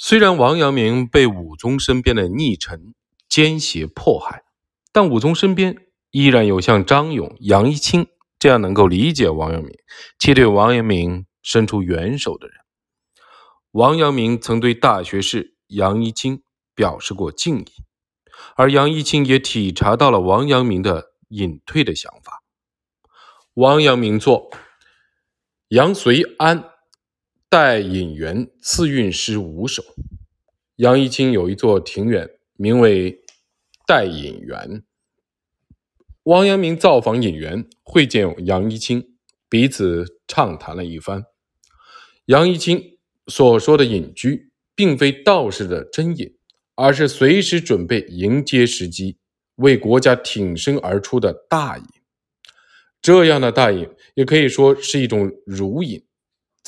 虽然王阳明被武宗身边的逆臣奸邪迫害，但武宗身边依然有像张勇、杨一清这样能够理解王阳明且对王阳明伸出援手的人。王阳明曾对大学士杨一清表示过敬意，而杨一清也体察到了王阳明的隐退的想法。王阳明作杨随安代引园赐韵诗五首。杨一清有一座庭园，名为代引园。王阳明造访引园，会见杨一清，彼此畅谈了一番。杨一清。所说的隐居，并非道士的真隐，而是随时准备迎接时机，为国家挺身而出的大隐。这样的大隐，也可以说是一种儒隐。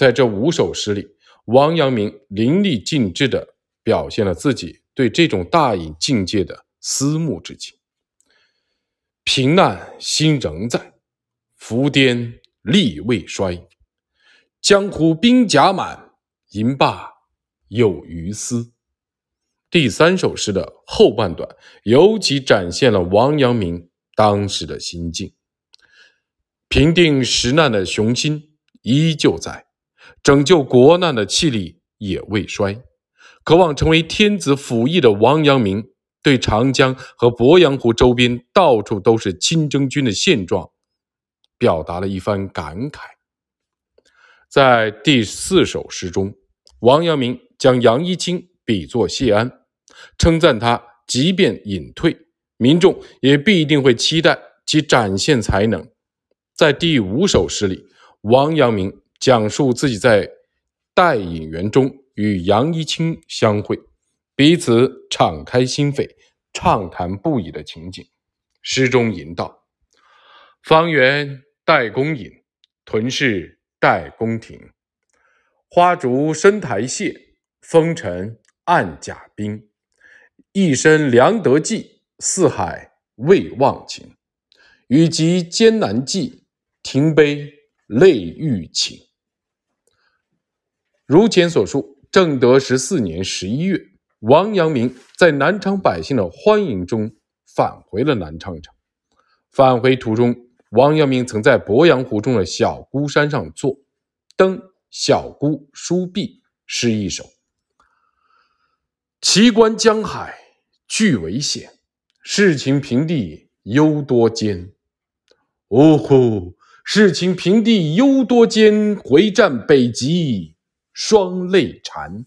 在这五首诗里，王阳明淋漓尽致地表现了自己对这种大隐境界的思慕之情。平难心仍在，浮颠力未衰，江湖兵甲满。吟罢有余思。第三首诗的后半段尤其展现了王阳明当时的心境：平定时难的雄心依旧在，拯救国难的气力也未衰。渴望成为天子辅翼的王阳明，对长江和鄱阳湖周边到处都是亲征军的现状，表达了一番感慨。在第四首诗中。王阳明将杨一清比作谢安，称赞他即便隐退，民众也必定会期待其展现才能。在第五首诗里，王阳明讲述自己在待饮园中与杨一清相会，彼此敞开心扉、畅谈不已的情景。诗中吟道：“方圆待公隐，屯氏待公庭。”花烛深台榭，风尘暗甲兵。一身良得计，四海未忘情。雨急艰难计，停杯泪欲倾。如前所述，正德十四年十一月，王阳明在南昌百姓的欢迎中返回了南昌城。返回途中，王阳明曾在鄱阳湖中的小孤山上坐，登。小孤书壁诗一首：奇观江海俱危险，世情平地忧多艰。呜呼！世情平地忧多艰，回战北极双泪缠。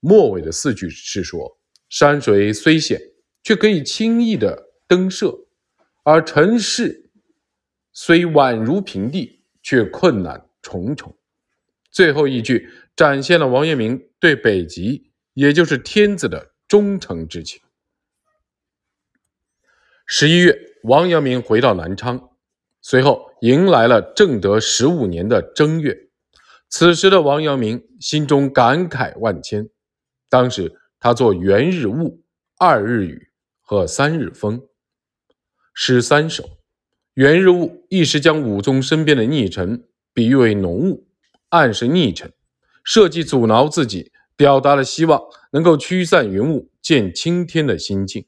末尾的四句是说，山水虽险，却可以轻易的登涉；而尘世虽宛如平地，却困难重重。最后一句展现了王阳明对北极，也就是天子的忠诚之情。十一月，王阳明回到南昌，随后迎来了正德十五年的正月。此时的王阳明心中感慨万千。当时他作元日雾、二日雨和三日风诗三首。元日雾一时将武宗身边的逆臣比喻为浓雾。暗示逆臣，设计阻挠自己，表达了希望能够驱散云雾见青天的心境。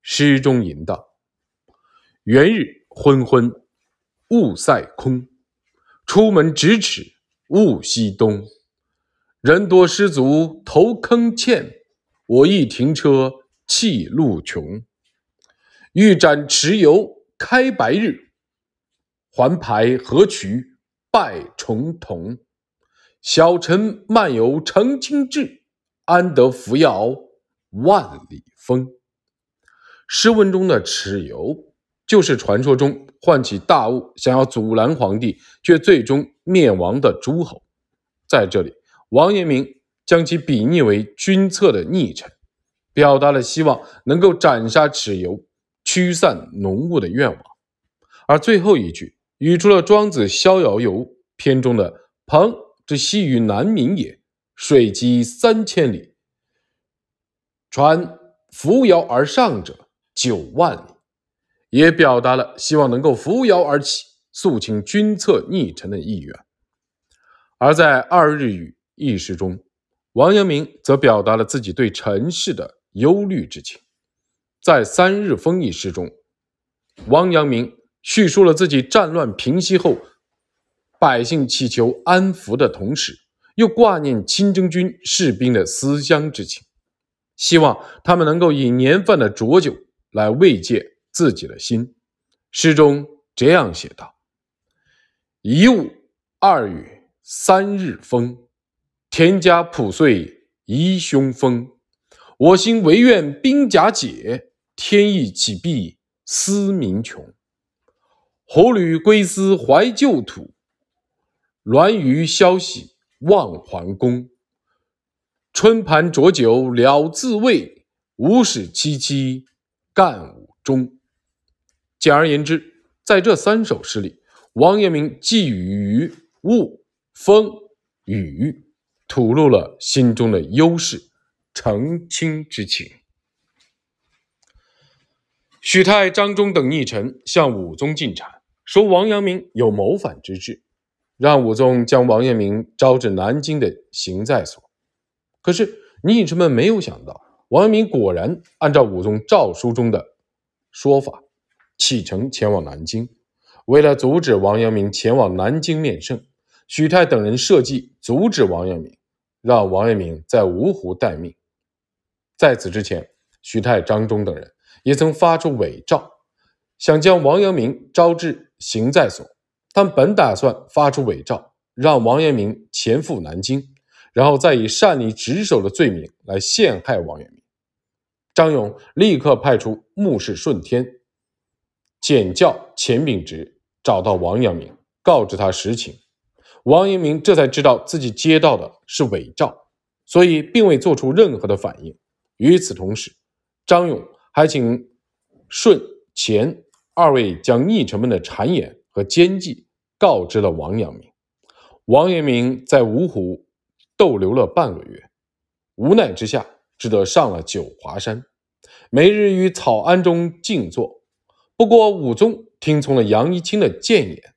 诗中吟道：“元日昏昏，雾塞空，出门咫尺雾西东。人多失足投坑堑，我亦停车弃路穷。欲展蚩尤开白日，还排河渠拜重瞳。”小臣漫游澄清志，安得扶摇万里风？诗文中的蚩尤，就是传说中唤起大雾，想要阻拦皇帝，却最终灭亡的诸侯。在这里，王阳明将其比拟为君侧的逆臣，表达了希望能够斩杀蚩尤，驱散浓雾的愿望。而最后一句语出了《庄子·逍遥游》篇中的鹏。之西于南冥也，水击三千里，船扶摇而上者九万里，也表达了希望能够扶摇而起，肃清君侧逆臣的意愿。而在二日语一诗中，王阳明则表达了自己对陈氏的忧虑之情。在《三日风》一诗中，王阳明叙述了自己战乱平息后，百姓祈求安抚的同时，又挂念清征军士兵的思乡之情，希望他们能够以年份的浊酒来慰藉自己的心。诗中这样写道：“一物二雨三日风，田家铺碎宜凶风。我心唯愿兵甲解。”天意岂必思民穷？侯吕归思怀旧土，銮舆消息望桓公。春盘浊酒了自慰，无使萋萋干五中。简而言之，在这三首诗里，王阳明寄语于雾、风、雨，吐露了心中的忧事、澄清之情。许泰、张忠等逆臣向武宗进谗，说王阳明有谋反之志，让武宗将王阳明招至南京的行在所。可是逆臣们没有想到，王阳明果然按照武宗诏书中的说法启程前往南京。为了阻止王阳明前往南京面圣，许泰等人设计阻止王阳明，让王阳明在芜湖待命。在此之前，许泰、张忠等人。也曾发出伪诏，想将王阳明招至刑在所，但本打算发出伪诏，让王阳明前赴南京，然后再以擅离职守的罪名来陷害王阳明。张勇立刻派出牧士顺天简教钱秉直找到王阳明，告知他实情。王阳明这才知道自己接到的是伪诏，所以并未做出任何的反应。与此同时，张勇。还请顺、钱二位将逆臣们的谗言和奸计告知了王阳明。王阳明在芜湖逗留了半个月，无奈之下，只得上了九华山，每日于草庵中静坐。不过武宗听从了杨一清的谏言，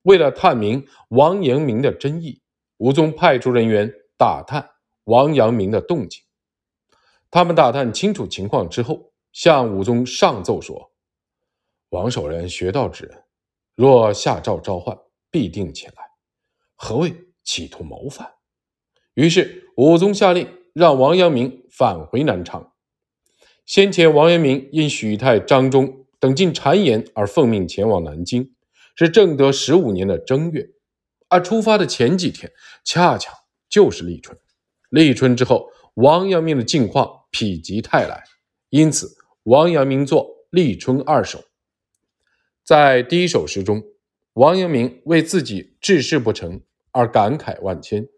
为了探明王阳明的真意，武宗派出人员打探王阳明的动静。他们打探清楚情况之后。向武宗上奏说：“王守仁学道之人，若下诏召唤，必定前来。何谓企图谋反？”于是武宗下令让王阳明返回南昌。先前王阳明因许泰、张忠等尽谗言而奉命前往南京，是正德十五年的正月，而出发的前几天恰巧就是立春。立春之后，王阳明的境况否极泰来，因此。王阳明作《立春二首》。在第一首诗中，王阳明为自己治世不成而感慨万千，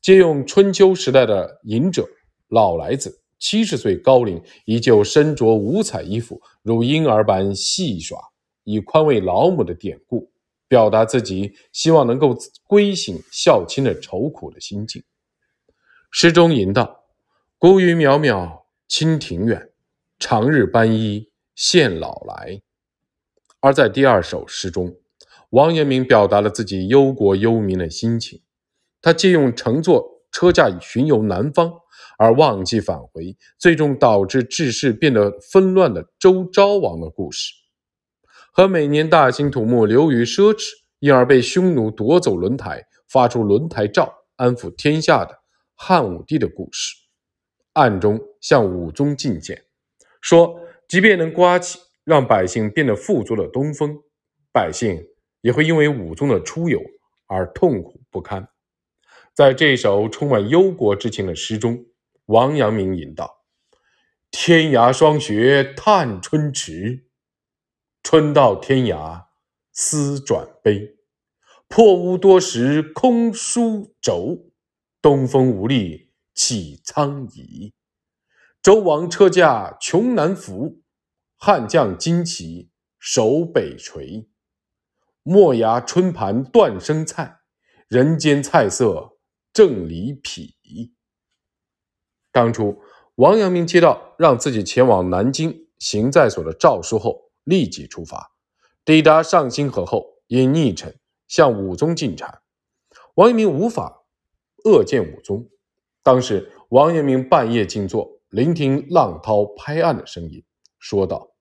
借用春秋时代的隐者老来子七十岁高龄依旧身着五彩衣服，如婴儿般戏耍，以宽慰老母的典故，表达自己希望能够归省孝亲的愁苦的心境。诗中吟道：“孤云渺渺，清庭远。”长日班衣献老来，而在第二首诗中，王阳明表达了自己忧国忧民的心情。他借用乘坐车驾以巡游南方而忘记返回，最终导致治世变得纷乱的周昭王的故事，和每年大兴土木流于奢侈，因而被匈奴夺走轮台，发出轮台诏安抚天下的汉武帝的故事，暗中向武宗进谏。说，即便能刮起让百姓变得富足的东风，百姓也会因为武宗的出游而痛苦不堪。在这首充满忧国之情的诗中，王阳明吟道：“天涯霜雪探春迟，春到天涯思转悲。破屋多时空书轴，东风无力起苍夷。”周王车驾穷南服，汉将旌旗守北陲。莫牙春盘断生菜，人间菜色正离脾。当初王阳明接到让自己前往南京行在所的诏书后，立即出发。抵达上清河后，因逆臣向武宗进谗，王阳明无法恶见武宗，当时王阳明半夜静坐，聆听浪涛拍岸的声音，说道：“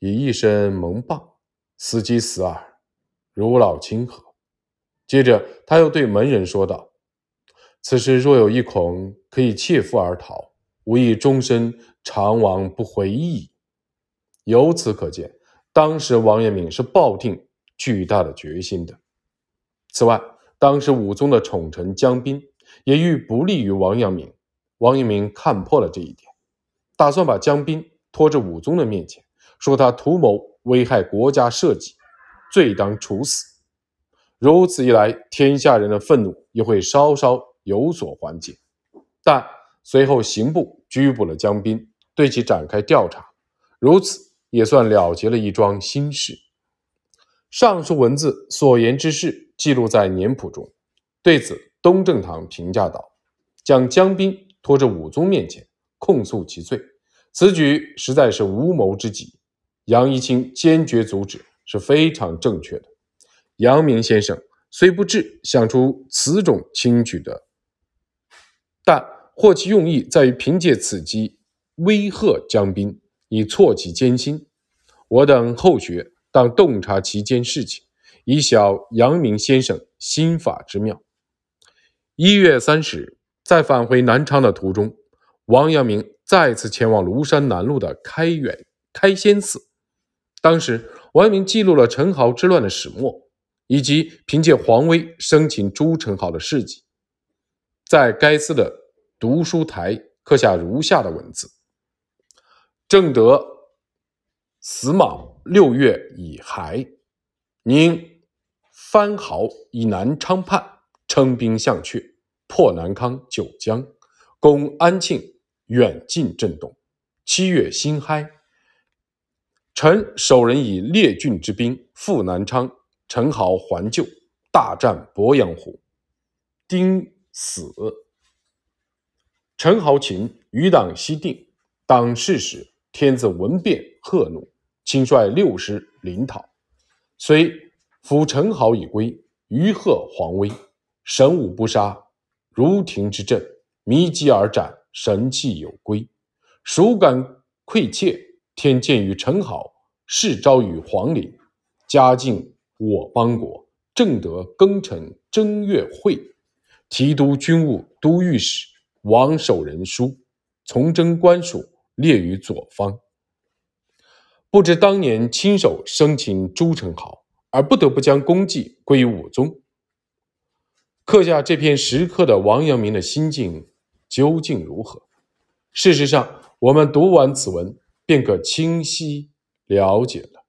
以一身蒙棒，死机死耳，如老清河。”接着他又对门人说道：“此时若有一恐，可以切腹而逃，无异终身长亡不回矣。”由此可见，当时王阳明是抱定巨大的决心的。此外，当时武宗的宠臣江彬。也欲不利于王阳明。王阳明看破了这一点，打算把江彬拖至武宗的面前，说他图谋危害国家社稷，罪当处死。如此一来，天下人的愤怒也会稍稍有所缓解。但随后刑部拘捕了江彬，对其展开调查，如此也算了结了一桩心事。上述文字所言之事，记录在年谱中。对此。东正堂评价道：“将江彬拖至武宗面前控诉其罪，此举实在是无谋之极。杨一清坚决阻止，是非常正确的。阳明先生虽不智想出此种轻举的，但或其用意在于凭借此机威吓江彬，以挫其艰辛。我等后学当洞察其间事情，以晓阳明先生心法之妙。”一月三十日，在返回南昌的途中，王阳明再次前往庐山南麓的开远开仙寺。当时，王阳明记录了陈豪之乱的始末，以及凭借皇威生擒朱宸濠的事迹，在该寺的读书台刻下如下的文字：“正德死卯六月乙亥，宁番豪以南昌叛。”称兵向阙，破南康、九江，攻安庆，远近震动。七月辛亥，臣守人以列郡之兵赴南昌，陈豪还旧，大战鄱阳湖。丁死，陈豪擒，余党西定。当世时，天子闻变，贺怒，亲率六师临讨。虽辅陈豪已归，余贺皇威。神武不杀，如庭之阵，弥击而斩，神气有归。孰敢窥窃？天见于陈豪，世昭于皇陵，嘉靖我邦国，正德庚辰正月会，提督军务都御史王守仁书，从征官署列于左方。不知当年亲手生擒朱宸濠，而不得不将功绩归于武宗。刻下这篇石刻的王阳明的心境究竟如何？事实上，我们读完此文，便可清晰了解了。